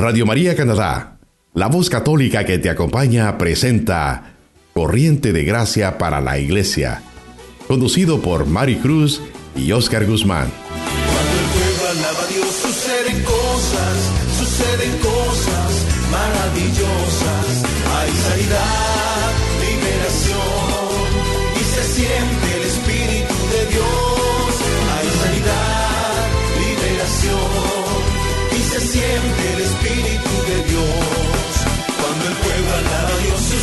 Radio María Canadá, la voz católica que te acompaña, presenta Corriente de Gracia para la Iglesia, conducido por Mari Cruz y Oscar Guzmán. Cuando el pueblo alaba a Dios, suceden cosas, suceden cosas maravillosas. Hay sanidad,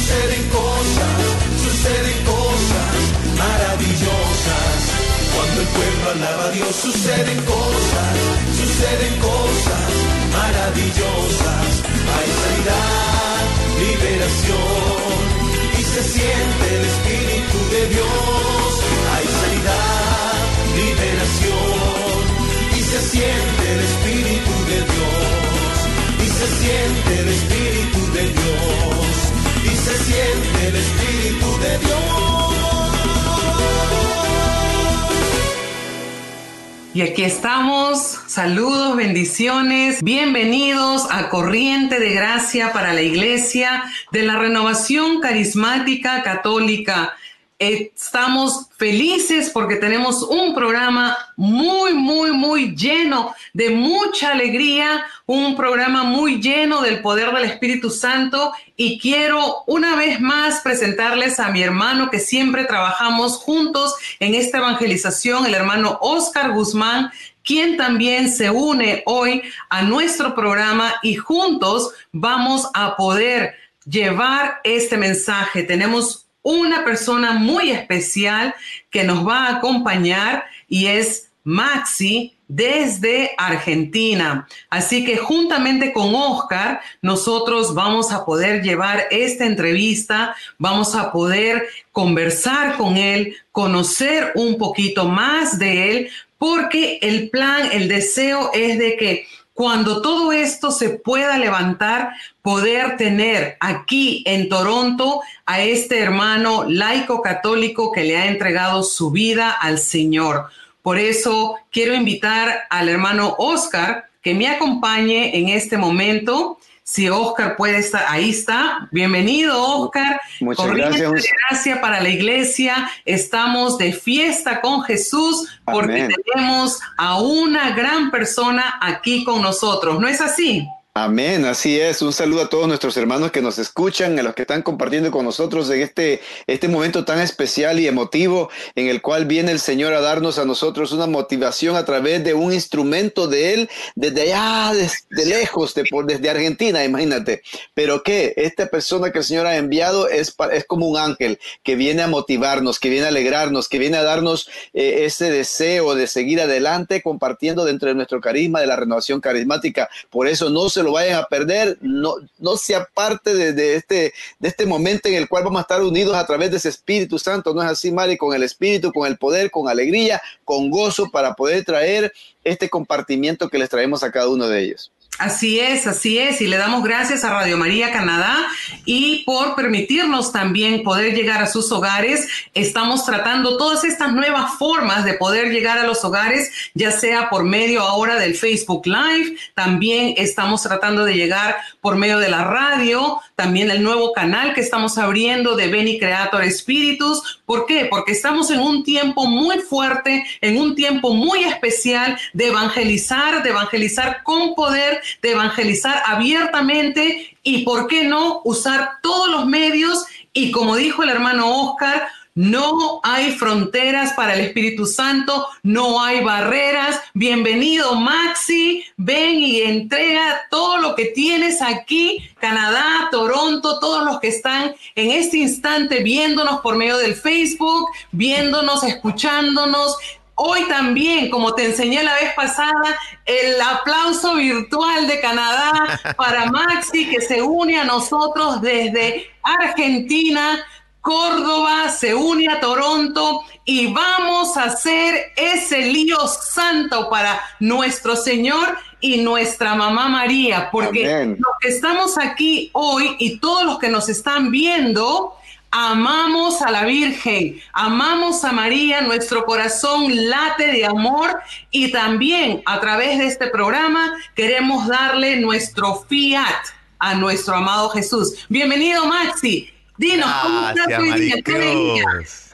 suceden cosas, suceden cosas maravillosas. Cuando el pueblo alaba a Dios suceden cosas, suceden cosas maravillosas. Hay sanidad, liberación y se siente el Espíritu de Dios. Hay sanidad, liberación y se siente el Espíritu de Dios. Y se siente el Espíritu de Dios. Y aquí estamos, saludos, bendiciones, bienvenidos a Corriente de Gracia para la Iglesia de la Renovación Carismática Católica. Estamos felices porque tenemos un programa muy, muy, muy lleno de mucha alegría, un programa muy lleno del poder del Espíritu Santo y quiero una vez más presentarles a mi hermano que siempre trabajamos juntos en esta evangelización, el hermano Oscar Guzmán, quien también se une hoy a nuestro programa y juntos vamos a poder llevar este mensaje. Tenemos una persona muy especial que nos va a acompañar y es Maxi desde Argentina. Así que juntamente con Oscar, nosotros vamos a poder llevar esta entrevista, vamos a poder conversar con él, conocer un poquito más de él, porque el plan, el deseo es de que cuando todo esto se pueda levantar, poder tener aquí en Toronto a este hermano laico católico que le ha entregado su vida al Señor. Por eso quiero invitar al hermano Oscar que me acompañe en este momento. Si Oscar puede estar, ahí está. Bienvenido, Oscar. Muchas Corriente gracias. de gracia para la iglesia. Estamos de fiesta con Jesús porque Amén. tenemos a una gran persona aquí con nosotros. ¿No es así? Amén, así es. Un saludo a todos nuestros hermanos que nos escuchan, a los que están compartiendo con nosotros en este, este momento tan especial y emotivo en el cual viene el Señor a darnos a nosotros una motivación a través de un instrumento de Él desde allá, desde lejos, de, por, desde Argentina, imagínate. Pero que esta persona que el Señor ha enviado es, es como un ángel que viene a motivarnos, que viene a alegrarnos, que viene a darnos eh, ese deseo de seguir adelante compartiendo dentro de nuestro carisma, de la renovación carismática. Por eso no se lo vayan a perder, no, no sea parte de, este, de este momento en el cual vamos a estar unidos a través de ese Espíritu Santo. No es así, Mari, con el Espíritu, con el poder, con alegría, con gozo para poder traer este compartimiento que les traemos a cada uno de ellos. Así es, así es, y le damos gracias a Radio María Canadá y por permitirnos también poder llegar a sus hogares. Estamos tratando todas estas nuevas formas de poder llegar a los hogares, ya sea por medio ahora del Facebook Live, también estamos tratando de llegar por medio de la radio, también el nuevo canal que estamos abriendo de Beni Creator Spiritus. ¿Por qué? Porque estamos en un tiempo muy fuerte, en un tiempo muy especial de evangelizar, de evangelizar con poder, de evangelizar abiertamente y, ¿por qué no?, usar todos los medios y, como dijo el hermano Oscar, no hay fronteras para el Espíritu Santo, no hay barreras. Bienvenido, Maxi. Ven y entrega todo lo que tienes aquí, Canadá, Toronto, todos los que están en este instante viéndonos por medio del Facebook, viéndonos, escuchándonos. Hoy también, como te enseñé la vez pasada, el aplauso virtual de Canadá para Maxi, que se une a nosotros desde Argentina. Córdoba se une a Toronto y vamos a hacer ese lío santo para nuestro Señor y nuestra mamá María, porque Amén. los que estamos aquí hoy y todos los que nos están viendo, amamos a la Virgen, amamos a María, nuestro corazón late de amor y también a través de este programa queremos darle nuestro fiat a nuestro amado Jesús. Bienvenido Maxi. Dinos, ¿cómo estás hoy día?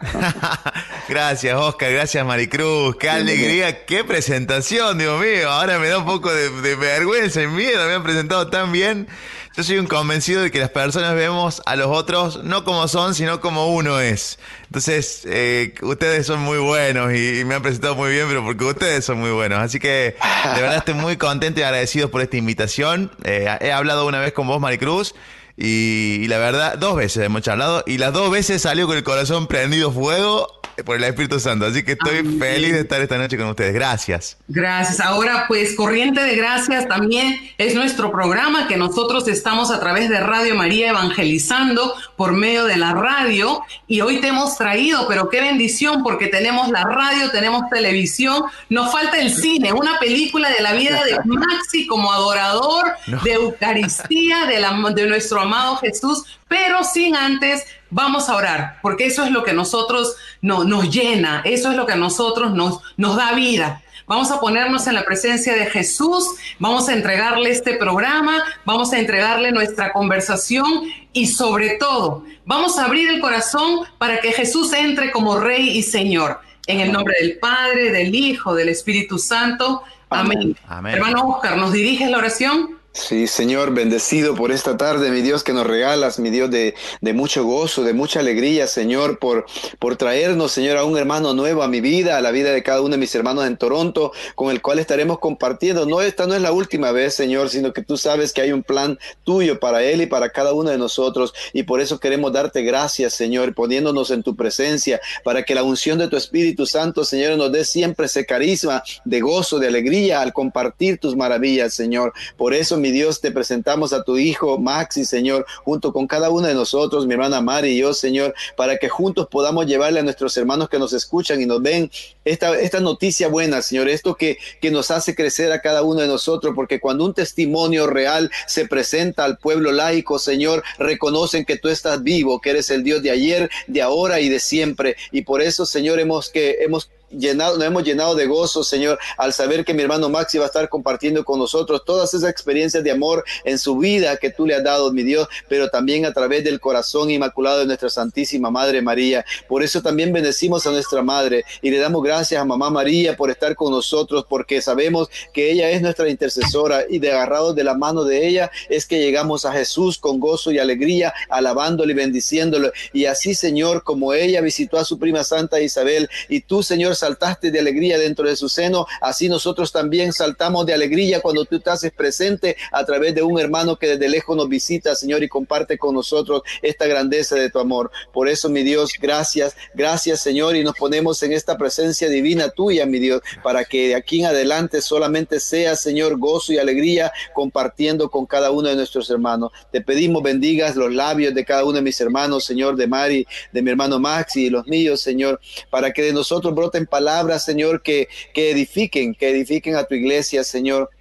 gracias, Oscar, gracias, Maricruz. Qué alegría, qué presentación, Dios mío. Ahora me da un poco de, de vergüenza y miedo. Me han presentado tan bien. Yo soy un convencido de que las personas vemos a los otros no como son, sino como uno es. Entonces, eh, ustedes son muy buenos y, me han presentado muy bien, pero porque ustedes son muy buenos. Así que de verdad estoy muy contento y agradecido por esta invitación. Eh, he hablado una vez con vos, Maricruz. Y, y la verdad, dos veces hemos charlado y las dos veces salió con el corazón prendido fuego por el Espíritu Santo. Así que estoy feliz de estar esta noche con ustedes. Gracias. Gracias. Ahora, pues, Corriente de Gracias también es nuestro programa que nosotros estamos a través de Radio María evangelizando por medio de la radio. Y hoy te hemos traído, pero qué bendición, porque tenemos la radio, tenemos televisión, nos falta el cine, una película de la vida de Maxi como adorador de Eucaristía de, la, de nuestro amado Jesús, pero sin antes vamos a orar, porque eso es lo que nosotros no, nos llena, eso es lo que a nosotros nos, nos da vida. Vamos a ponernos en la presencia de Jesús, vamos a entregarle este programa, vamos a entregarle nuestra conversación y sobre todo vamos a abrir el corazón para que Jesús entre como Rey y Señor. En el nombre del Padre, del Hijo, del Espíritu Santo. Amén. Hermano Oscar, ¿nos diriges la oración? Sí, Señor, bendecido por esta tarde, mi Dios, que nos regalas, mi Dios, de, mucho gozo, de mucha alegría, Señor, por, por traernos, Señor, a un hermano nuevo a mi vida, a la vida de cada uno de mis hermanos en Toronto, con el cual estaremos compartiendo. No, esta no es la última vez, Señor, sino que tú sabes que hay un plan tuyo para él y para cada uno de nosotros. Y por eso queremos darte gracias, Señor, poniéndonos en tu presencia, para que la unción de tu Espíritu Santo, Señor, nos dé siempre ese carisma de gozo, de alegría al compartir tus maravillas, Señor. Por eso, mi Dios, te presentamos a tu hijo Maxi, Señor, junto con cada uno de nosotros, mi hermana Mari y yo, Señor, para que juntos podamos llevarle a nuestros hermanos que nos escuchan y nos ven esta, esta noticia buena, Señor, esto que, que nos hace crecer a cada uno de nosotros, porque cuando un testimonio real se presenta al pueblo laico, Señor, reconocen que tú estás vivo, que eres el Dios de ayer, de ahora y de siempre. Y por eso, Señor, hemos que hemos llenado, nos hemos llenado de gozo, Señor, al saber que mi hermano Maxi va a estar compartiendo con nosotros todas esas experiencias de amor en su vida que tú le has dado, mi Dios, pero también a través del corazón inmaculado de nuestra Santísima Madre María. Por eso también bendecimos a nuestra Madre y le damos gracias a Mamá María por estar con nosotros, porque sabemos que ella es nuestra intercesora y de agarrados de la mano de ella es que llegamos a Jesús con gozo y alegría, alabándole y bendiciéndolo. Y así, Señor, como ella visitó a su prima Santa Isabel y tú, Señor, saltaste de alegría dentro de su seno, así nosotros también saltamos de alegría cuando tú te haces presente a través de un hermano que desde lejos nos visita, Señor, y comparte con nosotros esta grandeza de tu amor. Por eso, mi Dios, gracias, gracias, Señor, y nos ponemos en esta presencia divina tuya, mi Dios, para que de aquí en adelante solamente sea, Señor, gozo y alegría compartiendo con cada uno de nuestros hermanos. Te pedimos bendigas los labios de cada uno de mis hermanos, Señor, de Mari, de mi hermano Maxi y los míos, Señor, para que de nosotros broten palabras, Señor, que, que edifiquen, que edifiquen a tu iglesia, Señor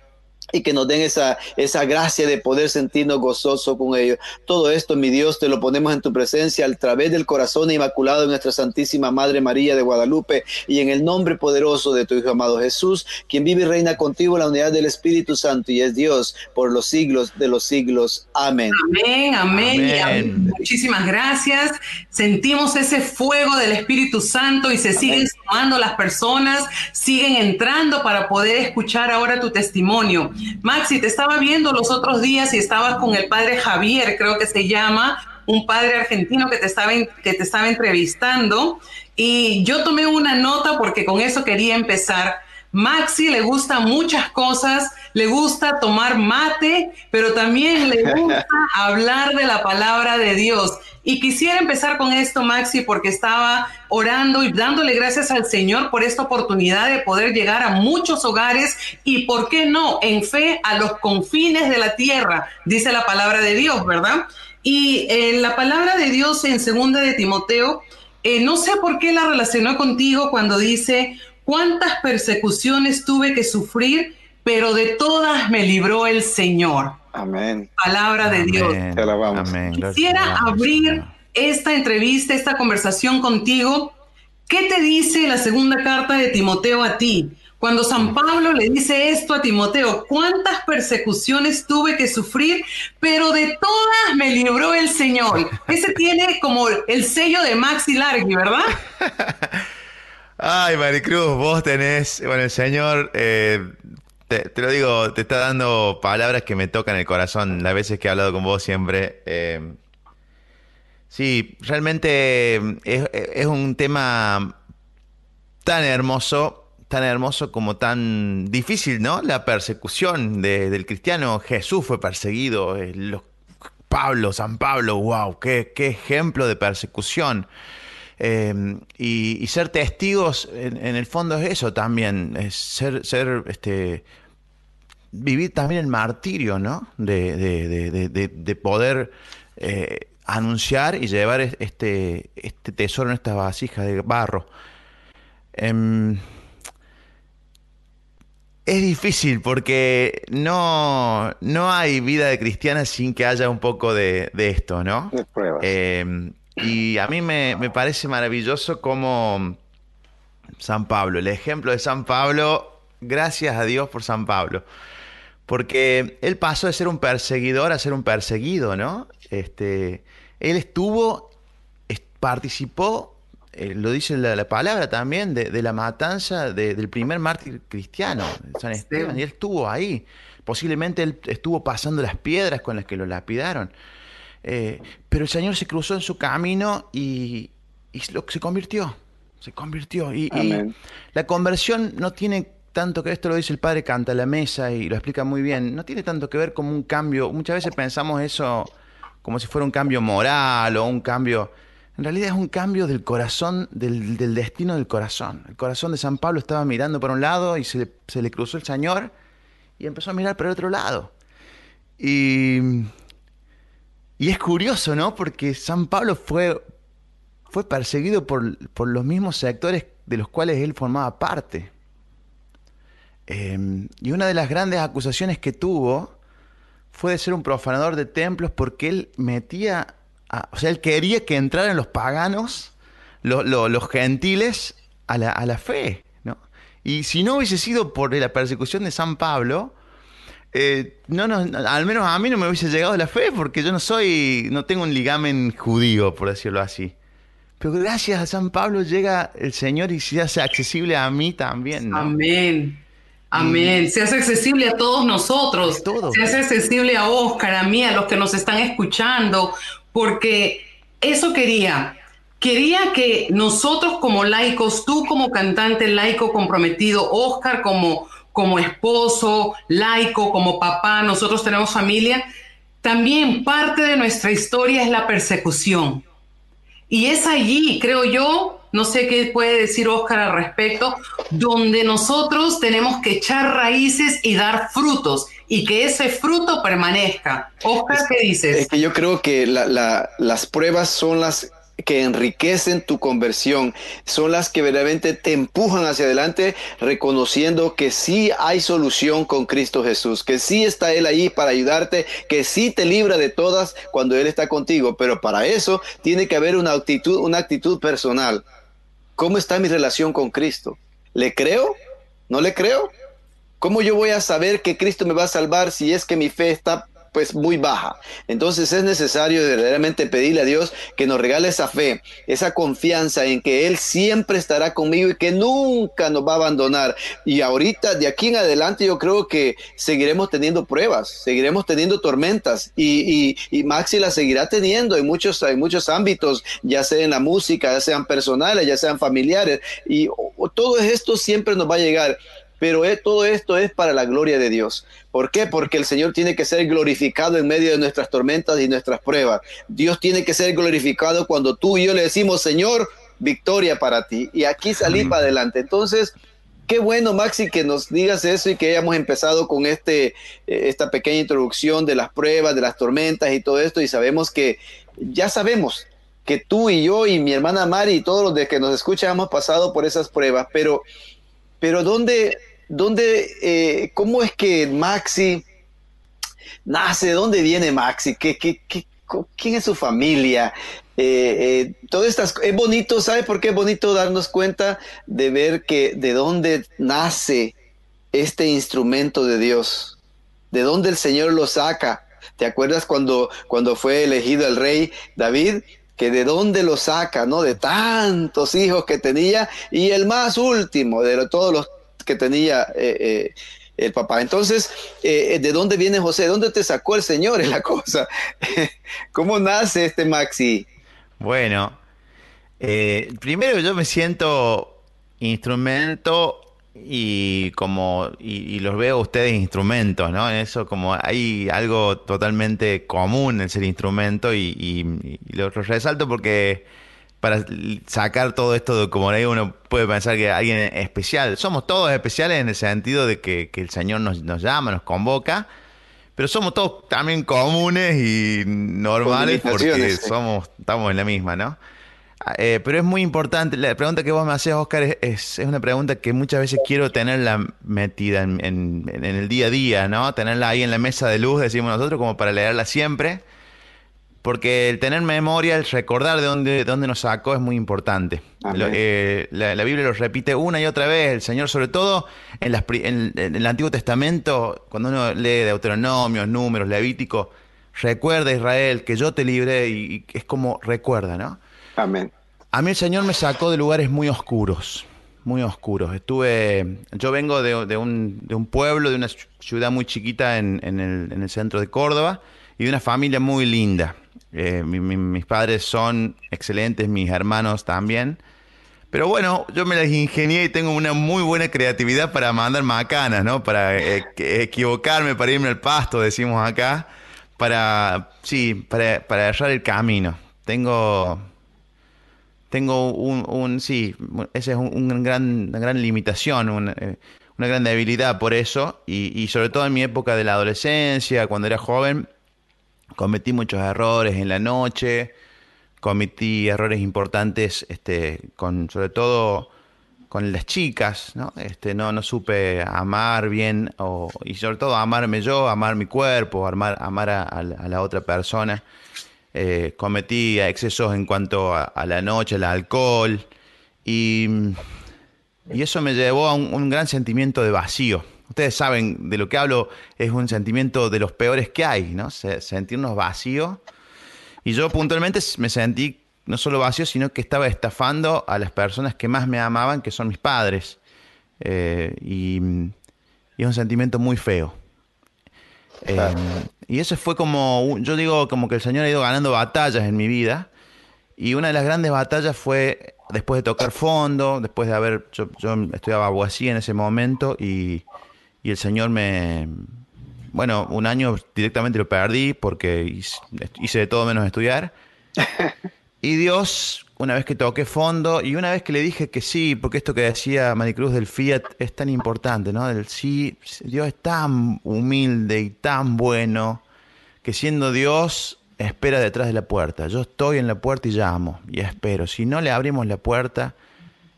y que nos den esa, esa gracia de poder sentirnos gozosos con ellos. Todo esto, mi Dios, te lo ponemos en tu presencia a través del corazón inmaculado de nuestra Santísima Madre María de Guadalupe y en el nombre poderoso de tu Hijo amado Jesús, quien vive y reina contigo en la unidad del Espíritu Santo y es Dios por los siglos de los siglos. Amén. Amén, amén. Muchísimas gracias. Sentimos ese fuego del Espíritu Santo y se siguen sumando las personas, siguen entrando para poder escuchar ahora tu testimonio. Maxi, te estaba viendo los otros días y estabas con el padre Javier, creo que se llama, un padre argentino que te estaba, que te estaba entrevistando. Y yo tomé una nota porque con eso quería empezar. Maxi le gusta muchas cosas, le gusta tomar mate, pero también le gusta hablar de la palabra de Dios. Y quisiera empezar con esto, Maxi, porque estaba orando y dándole gracias al Señor por esta oportunidad de poder llegar a muchos hogares y, ¿por qué no?, en fe a los confines de la tierra, dice la palabra de Dios, ¿verdad? Y eh, la palabra de Dios en segunda de Timoteo, eh, no sé por qué la relacionó contigo cuando dice, cuántas persecuciones tuve que sufrir, pero de todas me libró el Señor. Amén. Palabra de Dios. Te alabamos. Quisiera abrir esta entrevista, esta conversación contigo. ¿Qué te dice la segunda carta de Timoteo a ti? Cuando San Pablo le dice esto a Timoteo, ¿cuántas persecuciones tuve que sufrir? Pero de todas me libró el Señor. Ese tiene como el sello de Maxi Largi, ¿verdad? Ay, Maricruz, vos tenés, bueno, el Señor, eh, te, lo digo, te está dando palabras que me tocan el corazón, las veces que he hablado con vos siempre. Eh, sí, realmente es, es un tema tan hermoso tan hermoso como tan difícil, ¿no? La persecución del cristiano. Jesús fue perseguido, eh, Pablo, San Pablo, wow, qué, qué ejemplo de persecución. Eh, y, ser testigos, en, el fondo es eso también, es ser, ser este, vivir también el martirio, ¿no? De, poder eh, anunciar y llevar este, este tesoro en esta vasija de barro. Em, es difícil porque no, no hay vida de cristiana sin que haya un poco de, esto, ¿no? De pruebas. Em, y a mí me, parece maravilloso como San Pablo, el ejemplo de San Pablo, gracias a Dios por San Pablo, porque él pasó de ser un perseguidor a ser un perseguido, ¿no? Este, él estuvo, participó eh, lo dice la, palabra también, de, la matanza del primer mártir cristiano, San Esteban, y él estuvo ahí. Posiblemente él estuvo pasando las piedras con las que lo lapidaron. Eh, pero el Señor se cruzó en su camino y, se convirtió. Se convirtió. Y, la conversión no tiene tanto que esto lo dice el padre Canta la mesa y lo explica muy bien. No tiene tanto que ver como un cambio. Muchas veces pensamos eso como si fuera un cambio moral o un cambio en realidad es un cambio del corazón, del, destino del corazón. El corazón de San Pablo estaba mirando por un lado y se le, cruzó el Señor y empezó a mirar por el otro lado. Y, y es curioso, ¿no? Porque San Pablo fue, fue perseguido por, los mismos sectores de los cuales él formaba parte. Em, y una de las grandes acusaciones que tuvo fue de ser un profanador de templos porque él metía o sea, él quería que entraran los paganos, los gentiles, a la, fe. ¿no? Y si no hubiese sido por la persecución de San Pablo, eh, no, no, al menos a mí no me hubiese llegado la fe porque yo no soy, no tengo un ligamen judío, por decirlo así. Pero gracias a San Pablo llega el Señor y se hace accesible a mí también. Amén. Amén. Se hace accesible a todos nosotros. Se hace accesible a Oscar, a mí, a los que nos están escuchando porque eso quería. Quería que nosotros como laicos, tú como cantante laico comprometido, Oscar como, como esposo, laico, como papá, nosotros tenemos familia, también parte de nuestra historia es la persecución. Y es allí, creo yo, no sé qué puede decir Oscar al respecto, donde nosotros tenemos que echar raíces y dar frutos y que ese fruto permanezca. Oscar, ¿qué dices? Es que yo creo que las pruebas son las que enriquecen tu conversión, son las que verdaderamente te empujan hacia adelante, reconociendo que sí hay solución con Cristo Jesús, que sí está Él ahí para ayudarte, que sí te libra de todas cuando Él está contigo, pero para eso tiene que haber una actitud, una actitud personal. ¿Cómo está mi relación con Cristo? ¿Le creo? ¿No le creo? ¿Cómo yo voy a saber que Cristo me va a salvar si es que mi fe está pues muy baja. Entonces es necesario verdaderamente pedirle a Dios que nos regale esa fe, esa confianza en que Él siempre estará conmigo y que nunca nos va a abandonar. Y ahorita, de aquí en adelante, yo creo que seguiremos teniendo pruebas, seguiremos teniendo tormentas y, y, Maxi la seguirá teniendo en muchos, en muchos ámbitos, ya sea en la música, ya sean personales, ya sean familiares. Y todo esto siempre nos va a llegar pero eh, todo esto es para la gloria de Dios. ¿Por qué? Porque el Señor tiene que ser glorificado en medio de nuestras tormentas y nuestras pruebas. Dios tiene que ser glorificado cuando tú y yo le decimos, Señor, victoria para ti. Y aquí salí para adelante. Entonces, qué bueno, Maxi, que nos digas eso y que hayamos empezado con este, eh, esta pequeña introducción de las pruebas, de las tormentas y todo esto. Y sabemos que, ya sabemos que tú y yo y mi hermana Mari y todos los de que nos escuchan hemos pasado por esas pruebas, pero, pero ¿dónde, ¿Dónde, eh, ¿Cómo es que Maxi nace? ¿Dónde viene Maxi? ¿Qué, qué, quién es su familia. Eh, todo estas, es bonito, ¿sabe por qué es bonito darnos cuenta de ver que de dónde nace este instrumento de Dios? ¿De dónde el Señor lo saca? ¿Te acuerdas cuando, cuando fue elegido el rey David? Que de dónde lo saca, ¿no? De tantos hijos que tenía y el más último de todos los que tenía eh, eh, el papá. Entonces, eh, ¿de dónde viene José? ¿De dónde te sacó el Señor? Es la cosa. ¿Cómo nace este Maxi? Bueno, primero yo me siento instrumento y como y, los veo ustedes instrumentos, ¿no? En eso como hay algo totalmente común en ser instrumento y, lo, resalto porque para sacar todo esto de como uno puede pensar que alguien especial, somos todos especiales en el sentido de que, el Señor nos, nos, llama, nos convoca, pero somos todos también comunes y normales porque somos, estamos en la misma, ¿no? Eh, pero es muy importante, la pregunta que vos me haces, Oscar, es, es, una pregunta que muchas veces quiero tenerla metida en, en, el día a día, ¿no? Tenerla ahí en la mesa de luz, decimos nosotros, como para leerla siempre. Porque el tener memoria, el recordar de dónde, dónde nos sacó es muy importante. Eh, la, Biblia lo repite una y otra vez. El Señor, sobre todo en, las, en, el Antiguo Testamento, cuando uno lee Deuteronomios, Números, Levítico, recuerda Israel que yo te libré y es como recuerda, ¿no? Amén. A mí el Señor me sacó de lugares muy oscuros, muy oscuros. Estuve, yo vengo de, un, pueblo, de una ciudad muy chiquita en, el, centro de Córdoba y de una familia muy linda. Eh, mis padres son excelentes, mis hermanos también. Pero bueno, yo me las ingenié y tengo una muy buena creatividad para mandar macanas, ¿no? Para eh, equivocarme, para irme al pasto, decimos acá. Para, sí, para, para errar el camino. Tengo, tengo un, sí, esa es un, gran, una gran limitación, eh, una, gran debilidad por eso, y, sobre todo en mi época de la adolescencia, cuando era joven, cometí muchos errores en la noche, cometí errores importantes, este, sobre todo con las chicas, ¿no? Este, no, no supe amar bien, o, y sobre todo amarme yo, amar mi cuerpo, amar, amar a la otra persona. Eh, cometí excesos en cuanto a, la noche, el alcohol, y, y eso me llevó a un, gran sentimiento de vacío. Ustedes saben de lo que hablo, es un sentimiento de los peores que hay, ¿no? sentirnos vacíos. Y yo puntualmente me sentí no solo vacío, sino que estaba estafando a las personas que más me amaban, que son mis padres. Eh, y, y es un sentimiento muy feo. Em, y eso fue como, yo digo, como que el Señor ha ido ganando batallas en mi vida. Y una de las grandes batallas fue después de tocar fondo, después de haber, yo, yo estudiaba abogacía en ese momento y, y, el Señor me, bueno, un año directamente lo perdí porque hice, de todo menos estudiar. Y Dios una vez que toqué fondo y una vez que le dije que sí, porque esto que decía Maricruz del Fiat es tan importante, ¿no? Del sí, Dios es tan humilde y tan bueno que siendo Dios espera detrás de la puerta. Yo estoy en la puerta y llamo y espero. Si no le abrimos la puerta,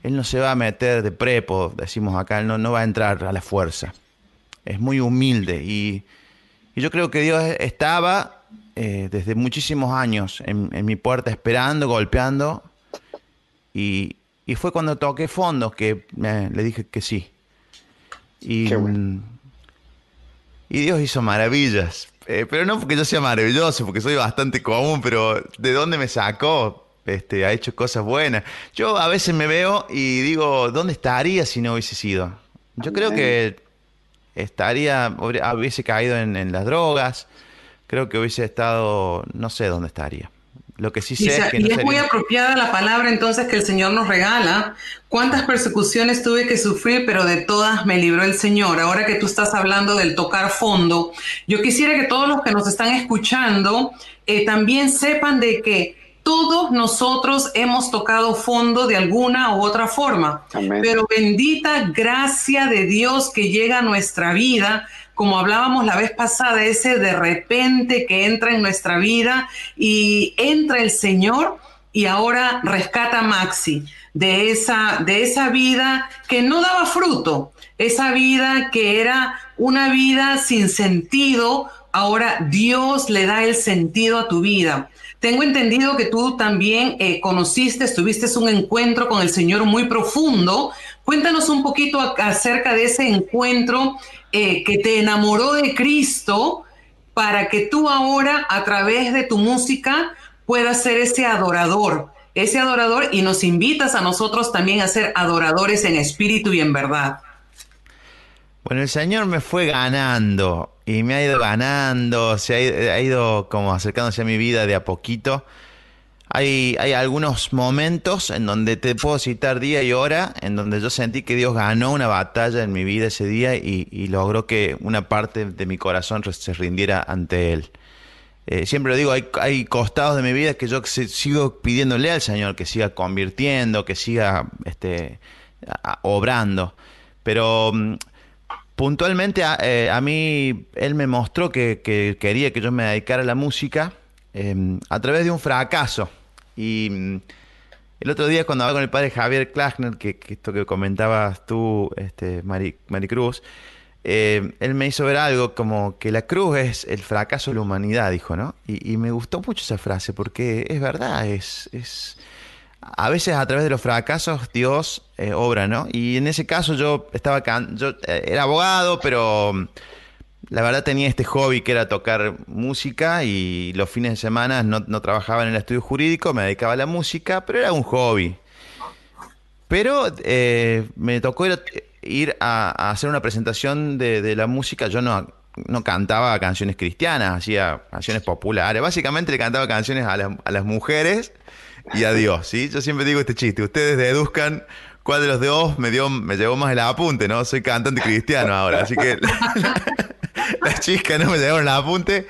Él no se va a meter de prepo, decimos acá, no, no va a entrar a la fuerza. Es muy humilde y, y yo creo que Dios estaba eh, desde muchísimos años en, en, mi puerta esperando, golpeando y, fue cuando toqué fondo que le dije que sí. Y, mm, y Dios hizo maravillas. Eh, pero no porque yo sea maravilloso, porque soy bastante común, pero ¿de dónde me sacó? Este, ha hecho cosas buenas. Yo a veces me veo y digo, ¿dónde estaría si no hubiese sido? Yo creo que estaría, hubiese caído en las drogas, creo que hubiese estado, no sé dónde estaría. Lo que sí sé es que y es muy apropiada la palabra entonces que el Señor nos regala. ¿Cuántas persecuciones tuve que sufrir, pero de todas me libró el Señor? Ahora que tú estás hablando del tocar fondo, yo quisiera que todos los que nos están escuchando eh, también sepan de que todos nosotros hemos tocado fondo de alguna u otra forma. Pero bendita gracia de Dios que llega a nuestra vida como hablábamos la vez pasada, ese de repente que entra en nuestra vida y entra el Señor y ahora rescata a Maxi de esa, de esa vida que no daba fruto, esa vida que era una vida sin sentido, ahora Dios le da el sentido a tu vida. Tengo entendido que tú también eh, conociste, tuviste un encuentro con el Señor muy profundo. Cuéntanos un poquito acerca de ese encuentro eh, que te enamoró de Cristo para que tú ahora a través de tu música puedas ser ese adorador, ese adorador y nos invitas a nosotros también a ser adoradores en espíritu y en verdad. Bueno, el Señor me fue ganando y me ha ido ganando, se ha, ido como acercándose a mi vida de a poquito. Hay, hay algunos momentos en donde te puedo citar día y hora, en donde yo sentí que Dios ganó una batalla en mi vida ese día y, logró que una parte de mi corazón se rindiera ante Él. Eh, siempre lo digo, hay, costados de mi vida que yo sigo pidiéndole al Señor que siga convirtiendo, que siga este, obrando. Pero puntualmente eh, a, mí él me mostró que, quería que yo me dedicara a la música em, a través de un fracaso. Y mm, el otro día cuando hablaba con el padre Javier Klachner, que, esto que comentabas tú, este, Maricruz, eh, él me hizo ver algo como que la cruz es el fracaso de la humanidad, dijo, ¿no? Y, me gustó mucho esa frase porque es verdad, es, es a veces a través de los fracasos Dios eh, obra, ¿no? Y en ese caso yo estaba yo eh, era abogado, pero mm, la verdad tenía este hobby que era tocar música y los fines de semana no, trabajaba en el estudio jurídico, me dedicaba a la música, pero era un hobby. Pero eh, me tocó ir, a, hacer una presentación de, la música. Yo no, no cantaba canciones cristianas, hacía canciones populares. Básicamente le cantaba canciones a las, a las mujeres y adiós, ¿sí? Yo siempre digo este chiste, ustedes deduzcan cuál de los dos me, dio, me llevó más el apunte, ¿no? Soy cantante cristiano ahora, así que las chicas no me llevaron el apunte.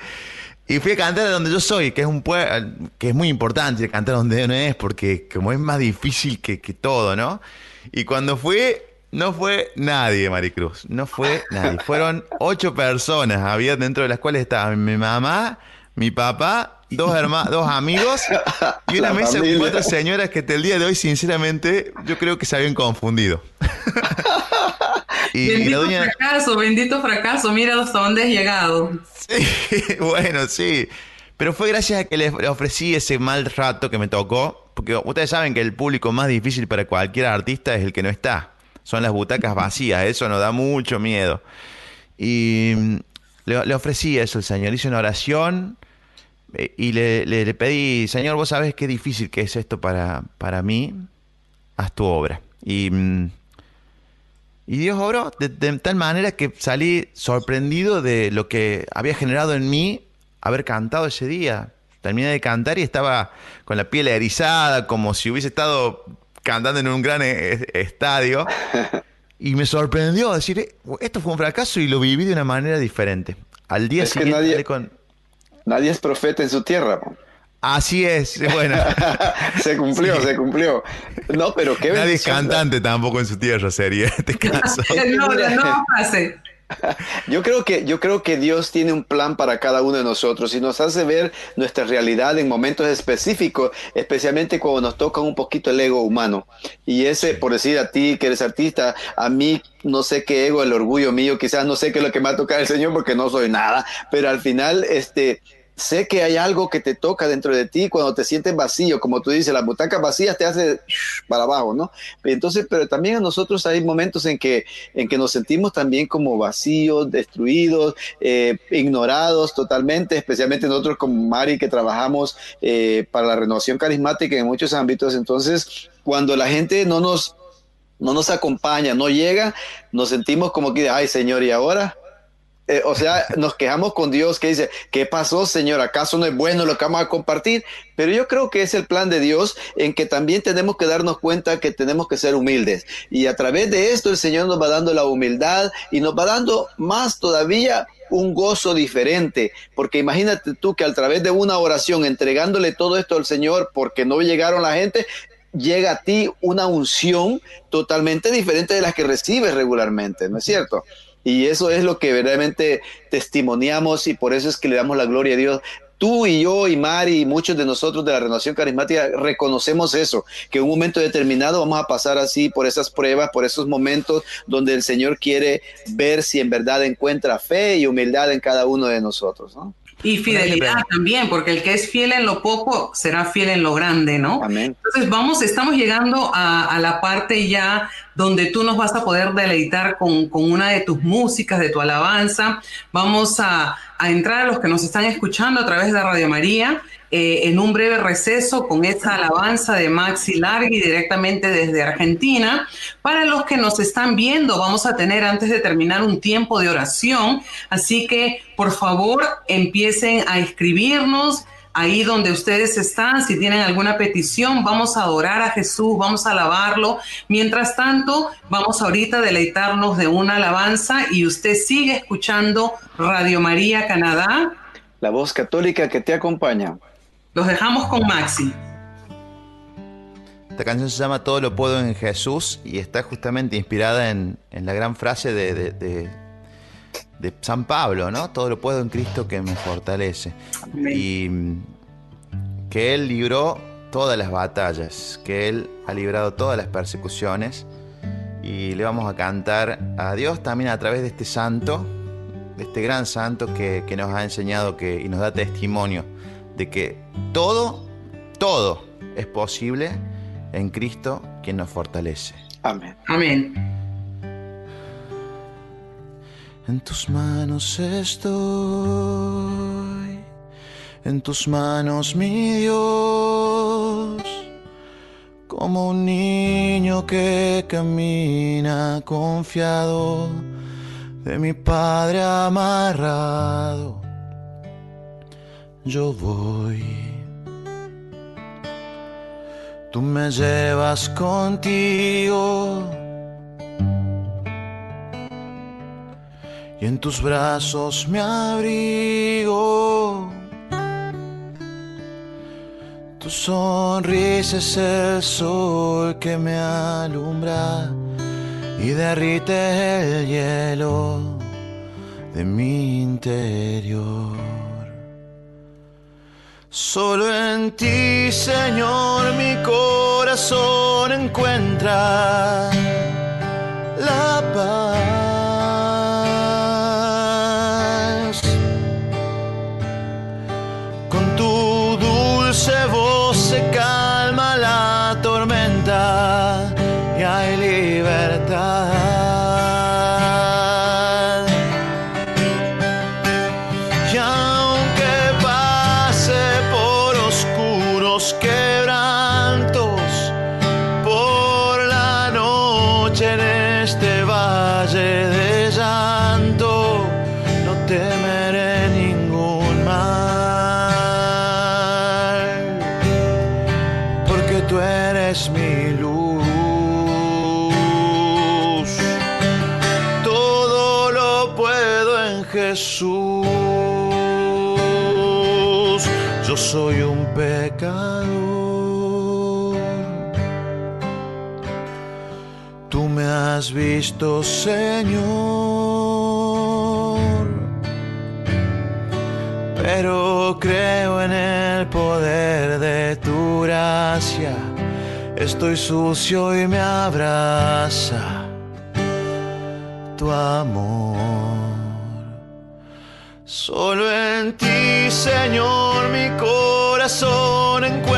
Y fui a cantar donde yo soy, que es un que es muy importante cantar donde no es, porque como es más difícil que, que todo, ¿no? Y cuando fui, no fue nadie, Maricruz. No fue nadie. Fueron ocho personas, había dentro de las cuales estaba mi mamá, mi papá dos, hermanos, dos amigos y una mesa con cuatro señoras que hasta el día de hoy, sinceramente, yo creo que se habían confundido. bendito fracaso, bendito fracaso, mira hasta dónde has llegado. Sí, bueno, sí. Pero fue gracias a que le ofrecí ese mal rato que me tocó, porque ustedes saben que el público más difícil para cualquier artista es el que no está. Son las butacas vacías, eso nos da mucho miedo. Y mm, le, le ofrecí eso, el Señor hizo una oración, y le, pedí, Señor, vos sabés qué difícil que es esto para, para mí, haz tu obra. Y, mm, y Dios obró de, tal manera que salí sorprendido de lo que había generado en mí haber cantado ese día. Terminé de cantar y estaba con la piel erizada, como si hubiese estado cantando en un gran eh, estadio. Y me sorprendió decir, eh, esto fue un fracaso y lo viví de una manera diferente. Al día siguiente con Nadie es profeta en su tierra. Así es, bueno. se cumplió, se cumplió. No, pero qué Nadie es cantante tampoco en su tierra, sería este caso. no, no, pase. Yo creo que yo creo que Dios tiene un plan para cada uno de nosotros y nos hace ver nuestra realidad en momentos específicos, especialmente cuando nos toca un poquito el ego humano. Y ese, por decir a ti que eres artista, a mí no sé qué ego, el orgullo mío, quizás no sé qué es lo que me va a tocar el Señor porque no soy nada, pero al final este sé que hay algo que te toca dentro de ti cuando te sientes vacío, como tú dices, las butacas vacías te hace para abajo, ¿no? Entonces, pero también a nosotros hay momentos en que, en que nos sentimos también como vacíos, destruidos, eh, ignorados totalmente, especialmente nosotros como Mari que trabajamos eh, para la renovación carismática en muchos ámbitos. Entonces, cuando la gente no nos, no nos acompaña, no llega, nos sentimos como que, ay Señor, ¿y ahora? Eh, o sea, nos quejamos con Dios que dice, ¿qué pasó, Señor? ¿Acaso no es bueno lo que vamos a compartir? Pero yo creo que es el plan de Dios en que también tenemos que darnos cuenta que tenemos que ser humildes. Y a través de esto el Señor nos va dando la humildad y nos va dando más todavía un gozo diferente, porque imagínate tú que a través de una oración entregándole todo esto al Señor porque no llegaron la gente, llega a ti una unción totalmente diferente de las que recibes regularmente, ¿no es cierto? Y eso es lo que verdaderamente testimoniamos y por eso es que le damos la gloria a Dios tú y yo y Mari y muchos de nosotros de la renovación carismática reconocemos eso, que en un momento determinado vamos a pasar así por esas pruebas, por esos momentos donde el Señor quiere ver si en verdad encuentra fe y humildad en cada uno de nosotros, ¿no? Y fidelidad también, porque el que es fiel en lo poco será fiel en lo grande, ¿no? Amén. Entonces vamos, estamos llegando a, la parte ya donde tú nos vas a poder deleitar con, con una de tus músicas, de tu alabanza. Vamos a, a entrar a los que nos están escuchando a través de Radio María eh, en un breve receso con esta alabanza de Maxi Largui directamente desde Argentina. Para los que nos están viendo, vamos a tener antes de terminar un tiempo de oración, así que por favor empiecen a escribirnos ahí donde ustedes están, si tienen alguna petición, vamos a adorar a Jesús, vamos a alabarlo. Mientras tanto, vamos ahorita a deleitarnos de una alabanza y usted sigue escuchando Radio María Canadá. La voz católica que te acompaña. Los dejamos con Maxi. Esta canción se llama Todo lo puedo en Jesús y está justamente inspirada en, la gran frase de, de, San Pablo, ¿no? Todo lo puedo en Cristo que me fortalece. Y mm, que Él libró todas las batallas, que Él ha librado todas las persecuciones y le vamos a cantar a Dios también a través de este santo, de este gran santo que, que nos ha enseñado que, y nos da testimonio de que todo, todo es posible en Cristo quien nos fortalece. Amén. Amén. En tus manos estoy, en tus manos mi Dios, como un niño que camina confiado de mi Padre amarrado yo voy. Tú me llevas contigo en tus brazos me abrigo. Tu sonrisa es el sol que me alumbra y derrite el hielo de mi interior. Solo en ti, Señor, mi corazón encuentra la paz. Has visto, Señor, pero creo en el poder de tu gracia. Estoy sucio y me abraza tu amor. Solo en ti, Señor, mi corazón encuentra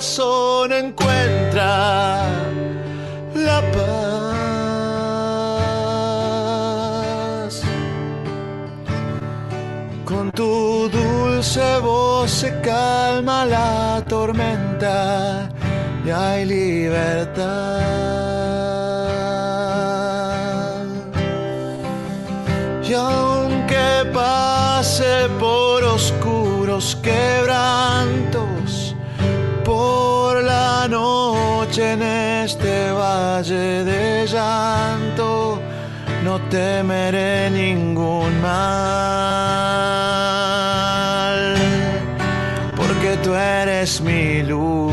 corazón encuentra la paz. Con tu dulce voz se calma la tormenta y hay libertad. Y aunque pase por oscuros quebrantos, en este valle de llanto, no temeré ningún mal, porque tú eres mi luz.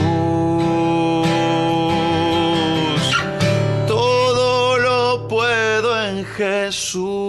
Todo lo puedo en Jesús.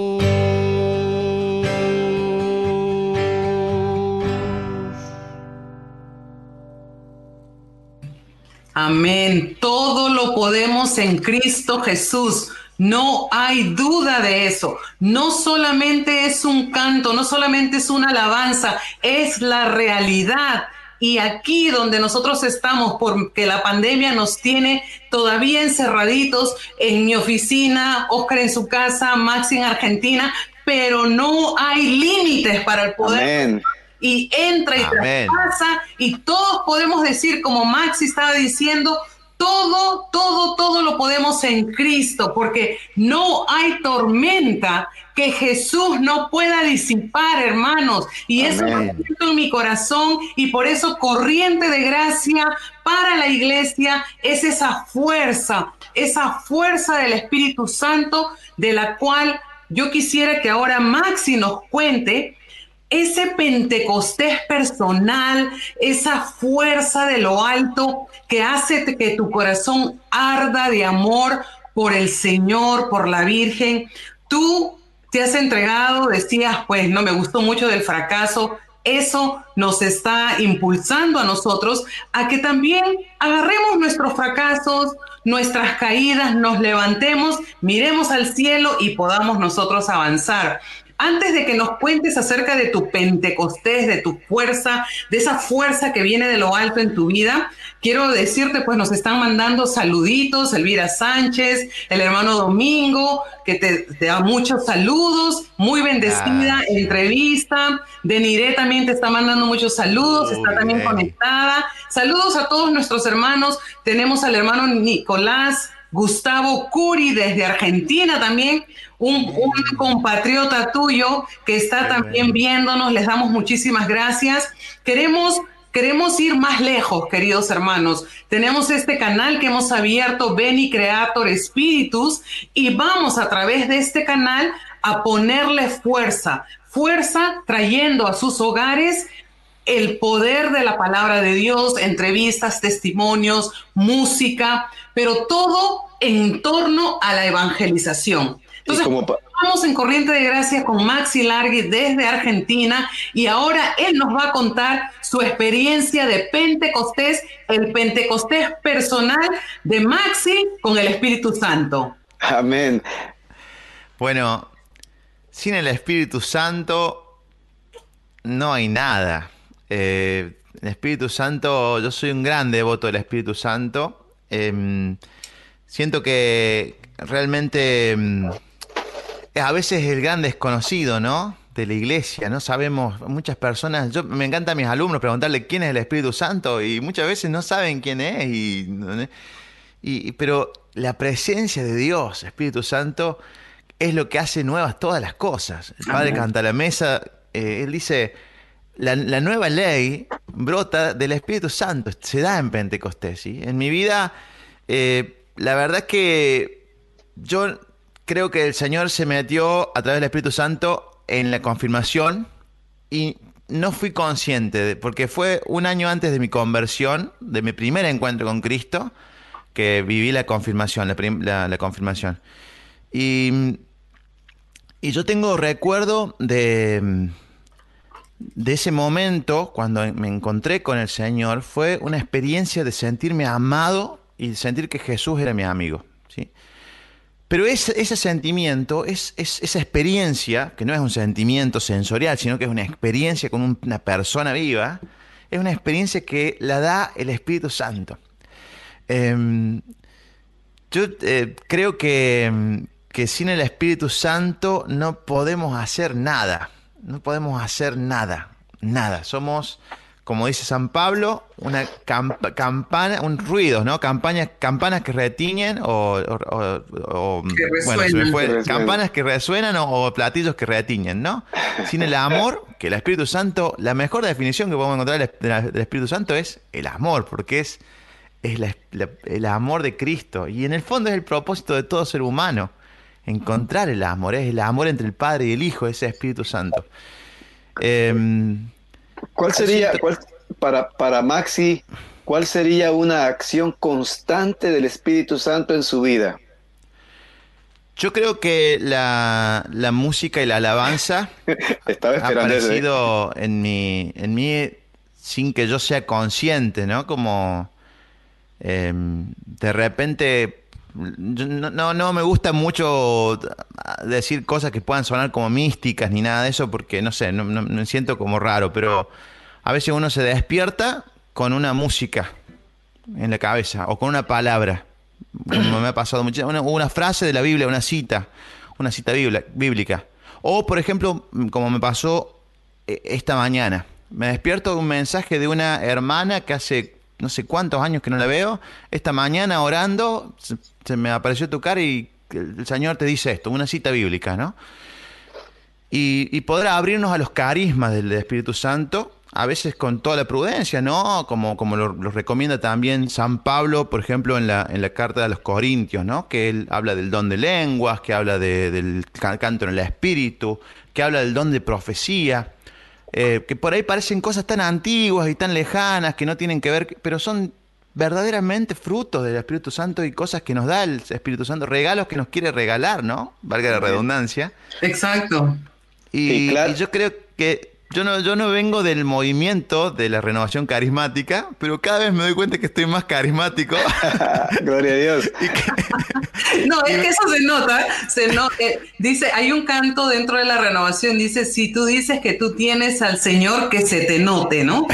Amén. Todo lo podemos en Cristo Jesús. No hay duda de eso. No solamente es un canto, no solamente es una alabanza, es la realidad. Y aquí donde nosotros estamos, porque la pandemia nos tiene todavía encerraditos en mi oficina, Oscar en su casa, Maxi en Argentina, pero no hay límites para el poder. Amén. Y entra y Amén. traspasa y todos podemos decir, como Maxi estaba diciendo, todo, todo, todo lo podemos en Cristo, porque no hay tormenta que Jesús no pueda disipar, hermanos. Y eso lo siento en mi corazón y por eso corriente de gracia para la iglesia es esa fuerza, esa fuerza del Espíritu Santo de la cual yo quisiera que ahora Maxi nos cuente ese Pentecostés personal, esa fuerza de lo alto que hace que tu corazón arda de amor por el Señor, por la Virgen. Tú te has entregado, decías, pues no me gustó mucho del fracaso. Eso nos está impulsando a nosotros a que también agarremos nuestros fracasos, nuestras caídas, nos levantemos, miremos al cielo y podamos nosotros avanzar. Antes de que nos cuentes acerca de tu Pentecostés, de tu fuerza, de esa fuerza que viene de lo alto en tu vida, quiero decirte, pues nos están mandando saluditos, Elvira Sánchez, el hermano Domingo, que te, te da muchos saludos, muy bendecida entrevista. Deniré también te está mandando muchos saludos, está también bien. conectada. Saludos a todos nuestros hermanos. Tenemos al hermano Nicolás Gustavo Curi desde Argentina también, un, un compatriota tuyo que está también viéndonos. Les damos muchísimas gracias. Queremos Queremos ir más lejos, queridos hermanos. Tenemos este canal que hemos abierto, Beni Creator Spiritus, y vamos a través de este canal a ponerle fuerza, fuerza trayendo a sus hogares el poder de la palabra de Dios, entrevistas, testimonios, música, pero todo en torno a la evangelización. Entonces, como estamos en Corriente de Gracia con Maxi Largui desde Argentina y ahora él nos va a contar su experiencia de Pentecostés, el Pentecostés personal de Maxi con el Espíritu Santo. Amén. Bueno, sin el Espíritu Santo no hay nada. Eh, el Espíritu Santo, yo soy un gran devoto del Espíritu Santo. Em, siento que realmente em, a veces es el gran desconocido, ¿no? De la iglesia, no sabemos, muchas personas, yo me encanta a mis alumnos preguntarle quién es el Espíritu Santo y muchas veces no saben quién es y, y- pero la presencia de Dios, Espíritu Santo, es lo que hace nuevas todas las cosas. El Padre canta la mesa, eh, él dice, la, la nueva ley brota del Espíritu Santo, se da en Pentecostés. ¿sí? En mi vida, eh, la verdad es que yo creo que el Señor se metió a través del Espíritu Santo en la confirmación y no fui consciente, de- porque fue un año antes de mi conversión, de mi primer encuentro con Cristo, que viví la confirmación, la, la- la confirmación. Y, y yo tengo recuerdo de ese momento, cuando me encontré con el Señor, fue una experiencia de sentirme amado y sentir que Jesús era mi amigo. Pero ese, sentimiento, es, es- esa experiencia, que no es un sentimiento sensorial, sino que es una experiencia con un- una persona viva, es una experiencia que la da el Espíritu Santo. Em, yo eh, creo que, que sin el Espíritu Santo no podemos hacer nada. No podemos hacer nada. Nada. Somos como dice San Pablo, una campana, un ruido, ¿no? Campañas, campanas que retiñen o, bueno, campanas que resuenan o, platillos que retiñen, ¿no? Sin el amor, que el Espíritu Santo, la mejor definición que podemos encontrar del, Espíritu Santo es el amor, porque es, es el amor de Cristo y en el fondo es el propósito de todo ser humano, encontrar el amor, es el amor entre el Padre y el Hijo, ese Espíritu Santo. Eh, ¿Cuál sería, para, para Maxi, cuál sería una acción constante del Espíritu Santo en su vida? Yo creo que la, música y la alabanza Estaba ha aparecido en mí, en mí sin que yo sea consciente, ¿no? Como em, de repente no, no, me gusta mucho decir cosas que puedan sonar como místicas ni nada de eso, porque no sé, no, me siento como raro, pero a veces uno se despierta con una música en la cabeza o con una palabra. Me ha pasado mucho, una, una frase de la Biblia, una cita, una cita bíblica. O, por ejemplo, como me pasó eh, esta mañana, me despierto con un mensaje de una hermana que hace no sé cuántos años que no la veo. Esta mañana orando, se, me apareció tu cara y el Señor te dice esto, una cita bíblica, ¿no? Y, podrá abrirnos a los carismas del Espíritu Santo, a veces con toda la prudencia, ¿no? Como, como lo, recomienda también San Pablo, por ejemplo, en la, en la carta de los Corintios, ¿no? Que él habla del don de lenguas, que habla del canto en el Espíritu, que habla del don de profecía. Eh, que por ahí parecen cosas tan antiguas y tan lejanas que no tienen que ver, pero son verdaderamente frutos del Espíritu Santo y cosas que nos da el Espíritu Santo, regalos que nos quiere regalar, ¿no? Valga la redundancia. Exacto. y yo creo que yo no, yo no vengo del movimiento de la renovación carismática, pero cada vez me doy cuenta que estoy más carismático. Gloria a Dios. no, es que eso se nota. Se eh, dice, hay un canto dentro de la renovación, dice, si tú dices que tú tienes al Señor, que se te note, ¿no?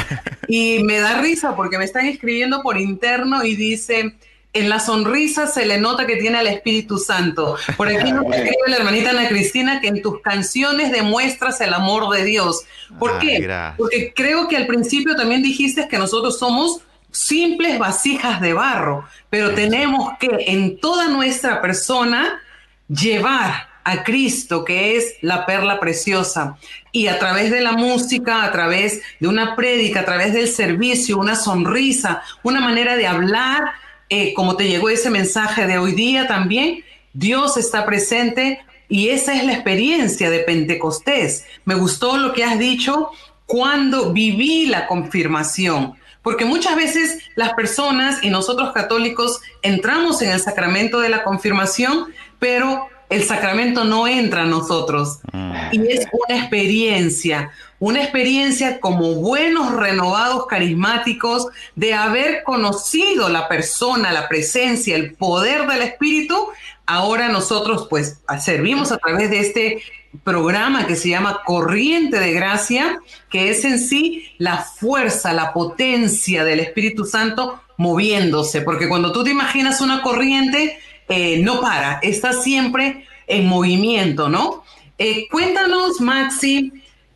Y me da risa porque me están escribiendo por interno y dice en la sonrisa se le nota que tiene al Espíritu Santo. Por aquí nos escribe la hermanita Ana Cristina que en tus canciones demuestras el amor de Dios. ¿Por qué? Porque creo que al principio también dijiste que nosotros somos simples vasijas de barro, pero tenemos que en toda nuestra persona llevar a Cristo, que es la perla preciosa. Y a través de la música, a través de una prédica, a través del servicio, una sonrisa, una manera de hablar, eh, como te llegó ese mensaje de hoy día también, Dios está presente y esa es la experiencia de Pentecostés. Me gustó lo que has dicho cuando viví la confirmación, porque muchas veces las personas y nosotros católicos entramos en el sacramento de la confirmación, pero el sacramento no entra a nosotros. Mm. Y es una experiencia, una experiencia como buenos renovados carismáticos de haber conocido la persona, la presencia, el poder del Espíritu. Ahora nosotros pues servimos a través de este programa que se llama Corriente de Gracia, que es en sí la fuerza, la potencia del Espíritu Santo moviéndose, porque cuando tú te imaginas una corriente, eh, no para, está siempre en movimiento, ¿no? Eh, cuéntanos, Maxi,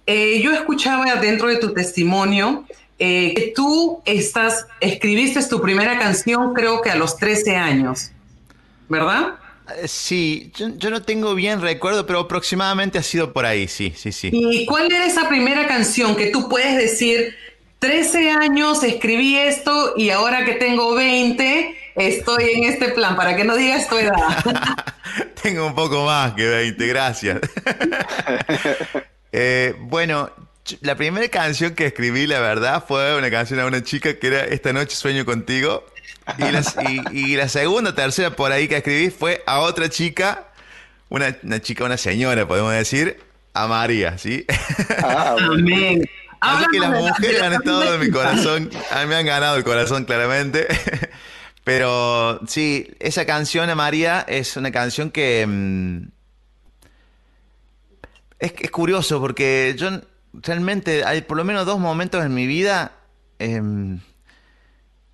eh, yo escuchaba dentro de tu testimonio que tú estás, escribiste tu primera canción creo que a los 13 años, ¿verdad? Sí, yo, no tengo bien recuerdo, pero aproximadamente ha sido por ahí, sí, sí, sí. ¿Y cuál era esa primera canción que tú puedes decir, 13 años escribí esto y ahora que tengo 20 estoy en este plan, para que no digas tu edad. tengo un poco más que 20, gracias. Eh, bueno, la primera canción que escribí, la verdad, fue una canción a una chica que era Esta noche sueño contigo. Y la, segunda, tercera por ahí que escribí fue a otra chica, una, chica, una señora, podemos decir, a María, ¿sí? Ah, Amén. Así que las mujeres han estado en mi corazón, me han ganado el corazón claramente. Pero sí, esa canción María es una canción que... Mm, es, curioso porque yo realmente hay por lo menos dos momentos en mi vida em,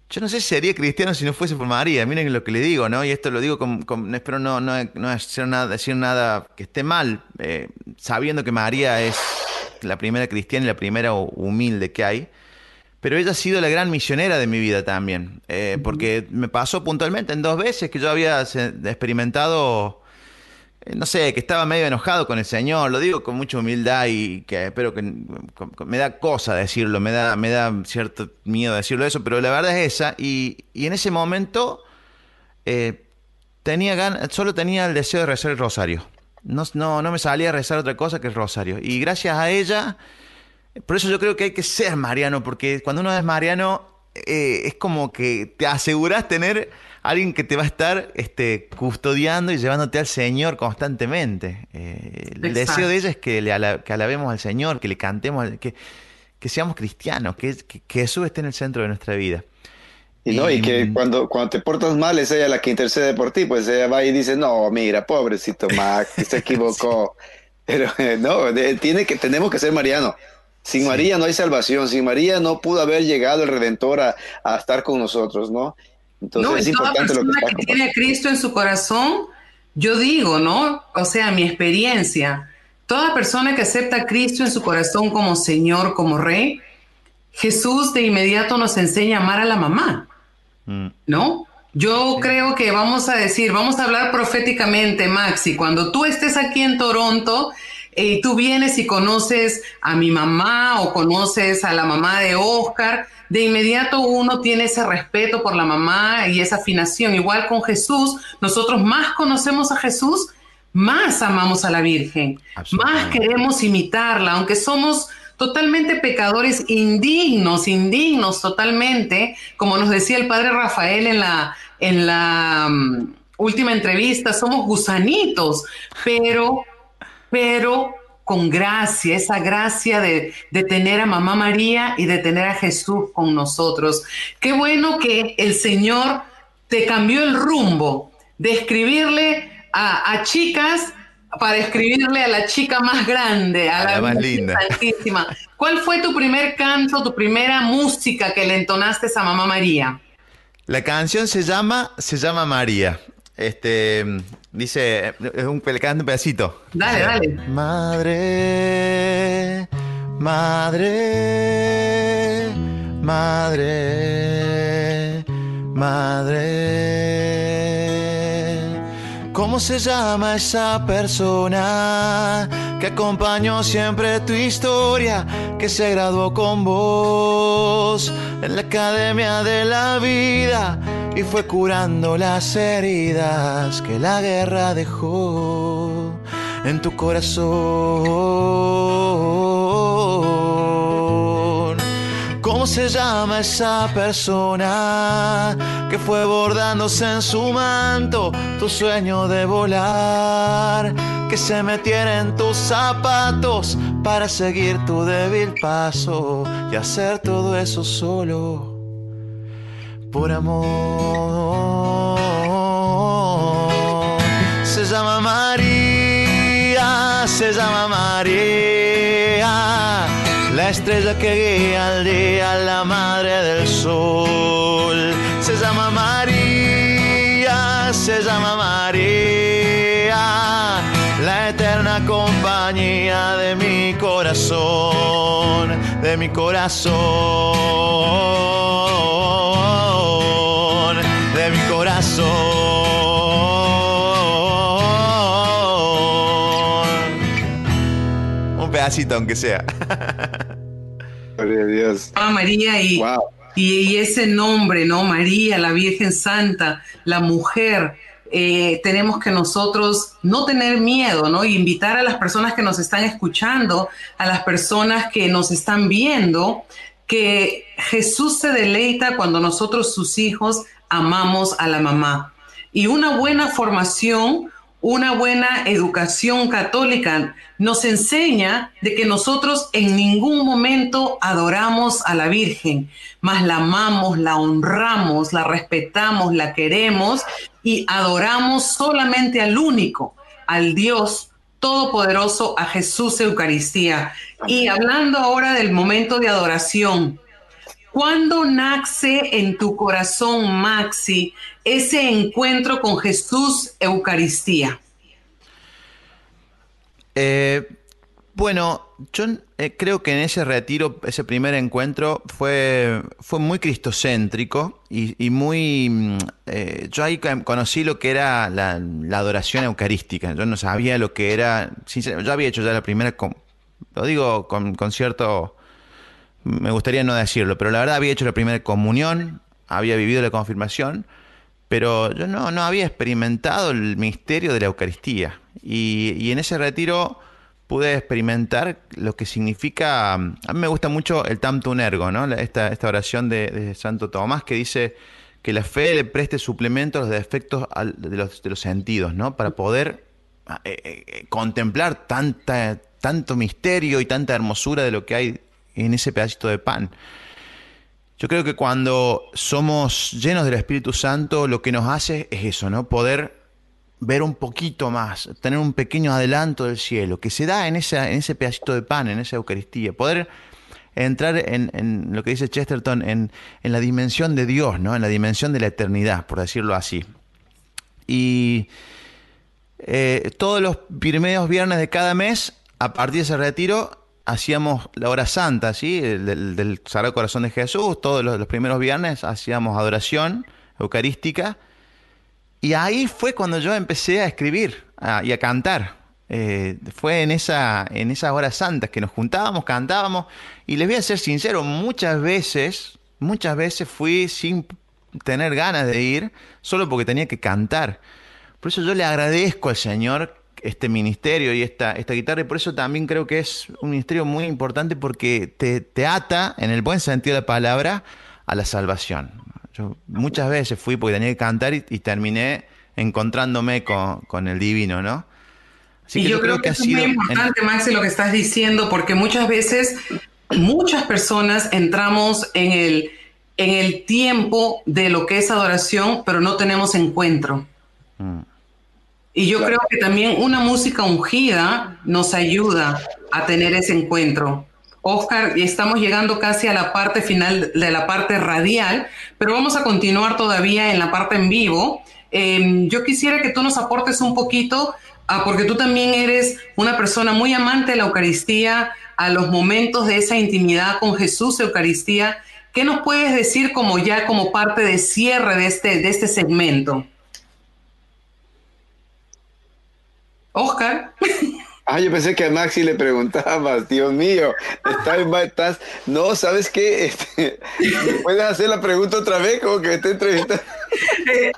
yo no sé si sería cristiano si no fuese por María. Miren lo que le digo, ¿no? Y esto lo digo con, con- espero no, no, no decir, nada, decir nada que esté mal, eh, sabiendo que María es la primera cristiana y la primera hu- humilde que hay. Pero ella ha sido la gran misionera de mi vida también, eh, porque me pasó puntualmente en dos veces que yo había experimentado, eh, no sé, que estaba medio enojado con el Señor, lo digo con mucha humildad y que espero que con- con- me da cosa decirlo, me da, me da cierto miedo decirlo eso, pero la verdad es esa, y, y en ese momento eh, tenía solo tenía el deseo de rezar el rosario. No, no, no me salía a rezar otra cosa que el rosario. Y gracias a ella, por eso yo creo que hay que ser mariano, porque cuando uno es mariano, eh, es como que te aseguras tener alguien que te va a estar este, custodiando y llevándote al Señor constantemente. Eh, el Exacto. deseo de ella es que, le ala- que alabemos al Señor, que le cantemos, que, que seamos cristianos, que, que, que Jesús esté en el centro de nuestra vida. Y no, y que Mm. cuando, cuando te portas mal es ella la que intercede por ti, pues ella va y dice, no, mira, pobrecito Max, se equivocó. Pero eh, no, de- tiene que, tenemos que ser Mariano. Sin María no hay salvación, sin María no pudo haber llegado el Redentor a, a estar con nosotros, ¿no? Entonces no, es toda importante lo que persona está que tiene a Cristo en su corazón, yo digo, ¿no? O sea, mi experiencia, toda persona que acepta a Cristo en su corazón como Señor, como Rey, Jesús de inmediato nos enseña a amar a la mamá, Mm. ¿no? Yo creo que vamos a decir, vamos a hablar proféticamente, Maxi, cuando tú estés aquí en Toronto eh, y tú vienes y conoces a mi mamá o conoces a la mamá de Oscar, de inmediato uno tiene ese respeto por la mamá y esa afinación. Igual con Jesús, nosotros más conocemos a Jesús, más amamos a la Virgen, más queremos imitarla, aunque somos totalmente pecadores, indignos, indignos totalmente, como nos decía el padre Rafael en la, en la mm, última entrevista, somos gusanitos, pero, pero con gracia, esa gracia de, de tener a Mamá María y de tener a Jesús con nosotros. Qué bueno que el Señor te cambió el rumbo de escribirle a, a chicas para escribirle a la chica más grande, a, A la más linda. Santísima. ¿Cuál fue tu primer canto, tu primera música que le entonaste a Mamá María? La canción se llama, se llama María. Este dice, es un, le un pedacito. Dale, Dice, dale. Madre, madre, madre, madre. ¿Cómo se llama esa persona que acompañó siempre tu historia, que se graduó con vos en la academia de la vida y fue curando las heridas que la guerra dejó en tu corazón? ¿Cómo se llama esa persona que fue bordándose en su manto tu sueño de volar? Que se metiera en tus zapatos para seguir tu débil paso y hacer todo eso solo por amor. Se llama María, se llama María, la estrella que guía al día, la madre del sol. Se llama María, se llama María, la eterna compañía de mi corazón, de mi corazón, de mi corazón. Un pedacito, aunque sea. Dios. Mamá María y, Wow. y, y ese nombre, ¿no? María, la Virgen Santa, la mujer. eh, tenemos que nosotros no tener miedo, ¿no? Y invitar a las personas que nos están escuchando, a las personas que nos están viendo, que Jesús se deleita cuando nosotros, sus hijos, amamos a la mamá. Y una buena formación, una buena educación católica nos enseña de que nosotros en ningún momento adoramos a la Virgen, más la amamos, la honramos, la respetamos, la queremos y adoramos solamente al único, al Dios Todopoderoso, a Jesús Eucaristía. Y hablando ahora del momento de adoración, ¿Cuándo nace en tu corazón, Maxi, ese encuentro con Jesús Eucaristía? Eh, bueno, yo eh, creo que en ese retiro, ese primer encuentro, fue, fue muy cristocéntrico y, muy... Mm, eh, yo ahí conocí lo que era la, adoración eucarística. Yo no sabía lo que era... Yo había hecho ya la primera... Lo digo con cierto... Me gustaría no decirlo, pero la verdad había hecho la primera comunión, había vivido la confirmación, pero yo no, no había experimentado el misterio de la Eucaristía. Y, y en ese retiro pude experimentar lo que significa, a mí me gusta mucho el Tamtum Ergo, ¿no? esta, esta oración de, Santo Tomás que dice que la fe le preste suplemento a los defectos de, los, de los sentidos, ¿no? Para poder eh, eh, contemplar tanta, tanto misterio y tanta hermosura de lo que hay en ese pedacito de pan. Yo creo que cuando somos llenos del Espíritu Santo, lo que nos hace es eso, ¿no? Poder ver un poquito más, tener un pequeño adelanto del cielo, que se da en, en ese pedacito de pan, en esa Eucaristía, poder entrar en, lo que dice Chesterton, en, la dimensión de Dios, ¿no? en la dimensión de la eternidad, por decirlo así. Y eh, todos los primeros viernes de cada mes, a partir de ese retiro, hacíamos la hora santa, ¿sí? del, del Sagrado Corazón de Jesús, todos los primeros viernes hacíamos adoración eucarística y ahí fue cuando yo empecé a escribir y a cantar. Eh, fue en, esa, en esas horas santas que nos juntábamos, cantábamos. Y les voy a ser sincero, muchas veces, muchas veces fui sin tener ganas de ir, solo porque tenía que cantar. Por eso yo le agradezco al Señor este ministerio y esta, esta guitarra, y por eso también creo que es un ministerio muy importante porque te, te ata, en el buen sentido de la palabra, a la salvación. Yo muchas veces fui porque tenía que cantar y, terminé encontrándome con, el divino, ¿no? Así y yo, creo, que, es muy importante, Maxi, lo que estás diciendo, porque muchas veces muchas personas entramos en el, en el tiempo de lo que es adoración, pero no tenemos encuentro. Mm. Y yo creo que también una música ungida nos ayuda a tener ese encuentro. Oscar, estamos llegando casi a la parte final de la parte radial, pero vamos a continuar todavía en la parte en vivo. Em, yo quisiera que tú nos aportes un poquito, ah, porque tú también eres una persona muy amante de la Eucaristía, a los momentos de esa intimidad con Jesús, Eucaristía. ¿Qué nos puedes decir como ya como parte de cierre de este, de este segmento? Oscar. Ah, yo pensé que a Maxi le preguntabas, Dios mío, estás, no, ¿sabes qué? Este, ¿Puedes hacer la pregunta otra vez? Como que me está entrevistando. Eh,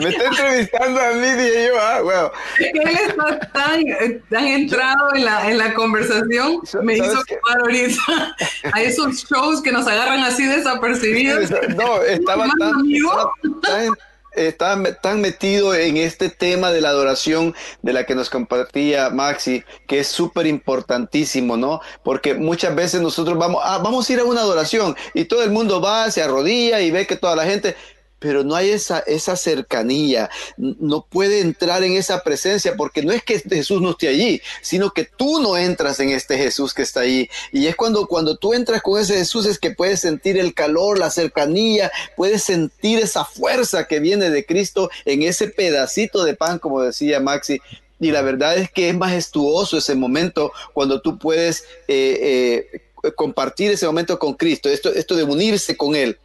me está entrevistando a mí, dije yo, ah. Es que él está tan, tan entrado en la, en la conversación, me hizo ocupar ahorita a esos shows que nos agarran así desapercibidos. No, estaba tan, estaba tan está tan metido en este tema de la adoración de la que nos compartía Maxi, que es súper importantísimo, ¿no? Porque muchas veces nosotros vamos, ah, vamos a ir a una adoración y todo el mundo va, se arrodilla y ve que toda la gente, pero no hay esa, esa cercanía, no puede entrar en esa presencia porque no es que Jesús no esté allí, sino que tú no entras en este Jesús que está allí. Y es cuando, cuando tú entras con ese Jesús es que puedes sentir el calor, la cercanía, puedes sentir esa fuerza que viene de Cristo en ese pedacito de pan, como decía Maxi, y la verdad es que es majestuoso ese momento cuando tú puedes eh, eh, compartir ese momento con Cristo, esto, esto de unirse con Él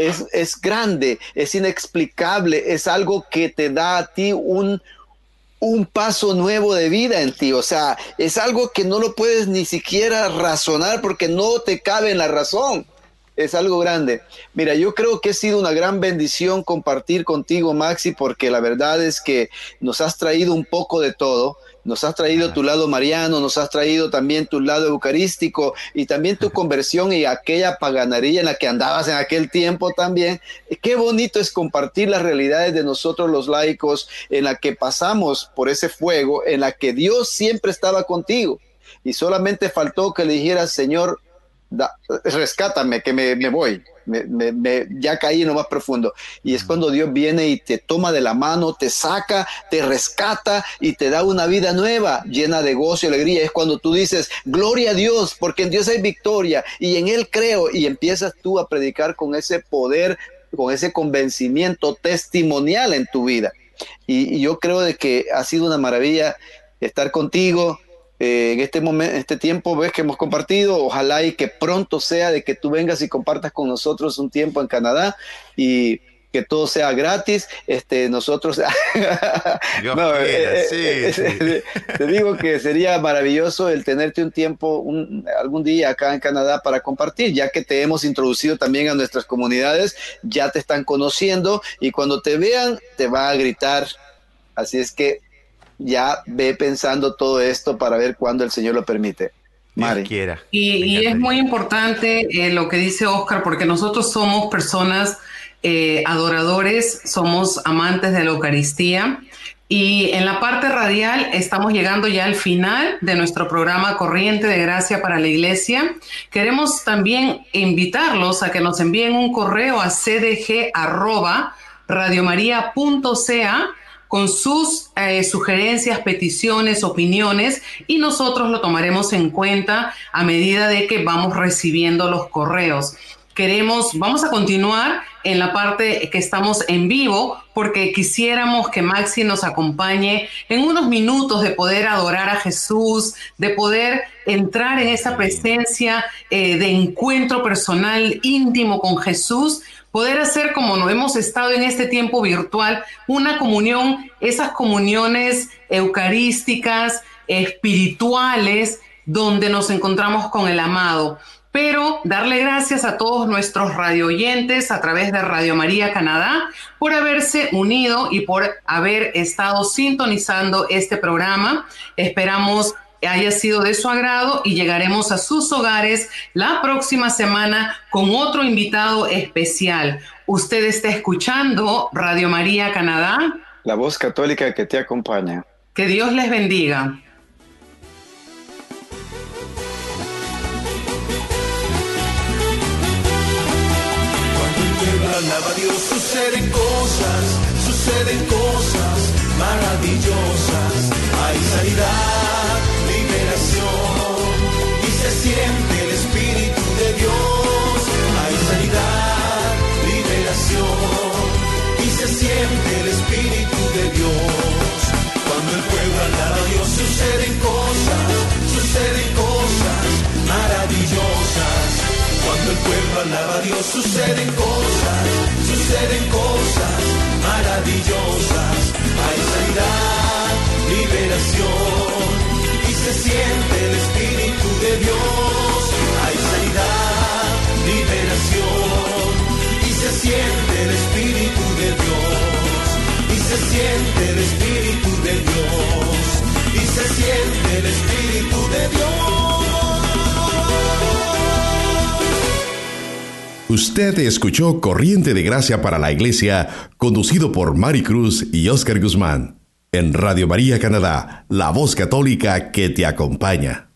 es, grande, es inexplicable, es algo que te da a ti un, un paso nuevo de vida en ti. O sea, es algo que no lo puedes ni siquiera razonar porque no te cabe en la razón. Es algo grande. Mira, yo creo que ha sido una gran bendición compartir contigo, Maxi, porque la verdad es que nos has traído un poco de todo nos has traído tu lado mariano, nos has traído también tu lado eucarístico y también tu conversión y aquella paganería en la que andabas en aquel tiempo también. Qué bonito es compartir las realidades de nosotros los laicos en la que pasamos por ese fuego, en la que Dios siempre estaba contigo y solamente faltó que le dijeras, Señor, rescátame, que me, voy. Me, ya caí en lo más profundo. Y es cuando Dios viene y te toma de la mano, te saca, te rescata y te da una vida nueva, llena de gozo y alegría. Es cuando tú dices, gloria a Dios, porque en Dios hay victoria y en Él creo. Y empiezas tú a predicar con ese poder, con ese convencimiento testimonial en tu vida. Y, y yo creo de que ha sido una maravilla estar contigo, eh, en este momento, este tiempo ves que hemos compartido, ojalá y que pronto sea de que tú vengas y compartas con nosotros un tiempo en Canadá y que todo sea gratis. Este, nosotros, no, eh, eh, te digo que sería maravilloso el tenerte un tiempo, algún día acá en Canadá para compartir, ya que te hemos introducido también a nuestras comunidades, ya te están conociendo y cuando te vean te va a gritar. Así es que ya ve pensando todo esto para ver cuándo el Señor lo permite. Mari. Y, es muy importante eh, lo que dice Oscar, porque nosotros somos personas eh, adoradores, somos amantes de la Eucaristía. Y en la parte radial estamos llegando ya al final de nuestro programa Corriente de Gracia para la Iglesia. Queremos también invitarlos a que nos envíen un correo a cdg@radiomaria.ca con sus eh, sugerencias, peticiones, opiniones y nosotros lo tomaremos en cuenta a medida de que vamos recibiendo los correos. Queremos, vamos a continuar en la parte que estamos en vivo porque quisiéramos que Maxi nos acompañe en unos minutos de poder adorar a Jesús, de poder entrar en esa presencia eh, de encuentro personal íntimo con Jesús poder hacer como no hemos estado en este tiempo virtual, una comunión, esas comuniones eucarísticas, espirituales, donde nos encontramos con el amado. Pero darle gracias a todos nuestros radio oyentes a través de Radio María Canadá por haberse unido y por haber estado sintonizando este programa. Esperamos haya sido de su agrado y llegaremos a sus hogares la próxima semana con otro invitado especial. Usted está escuchando Radio María Canadá. La voz católica que te acompaña. Que Dios les bendiga. Cuando Dios suceden cosas, suceden cosas maravillosas. Hay sanidad se siente el Espíritu de Dios. Hay sanidad, liberación y se siente el Espíritu de Dios. Cuando el pueblo alaba a Dios suceden cosas, suceden cosas maravillosas. Cuando el pueblo alaba a Dios suceden cosas, suceden cosas maravillosas. Hay sanidad, liberación se siente el Espíritu de Dios. Hay sanidad, liberación. Y se siente el Espíritu de Dios. Y se siente el Espíritu de Dios. Y se siente el Espíritu de Dios. Usted escuchó Corriente de Gracia para la Iglesia, conducido por Mari Cruz y Oscar Guzmán en Radio María Canadá, la voz católica que te acompaña.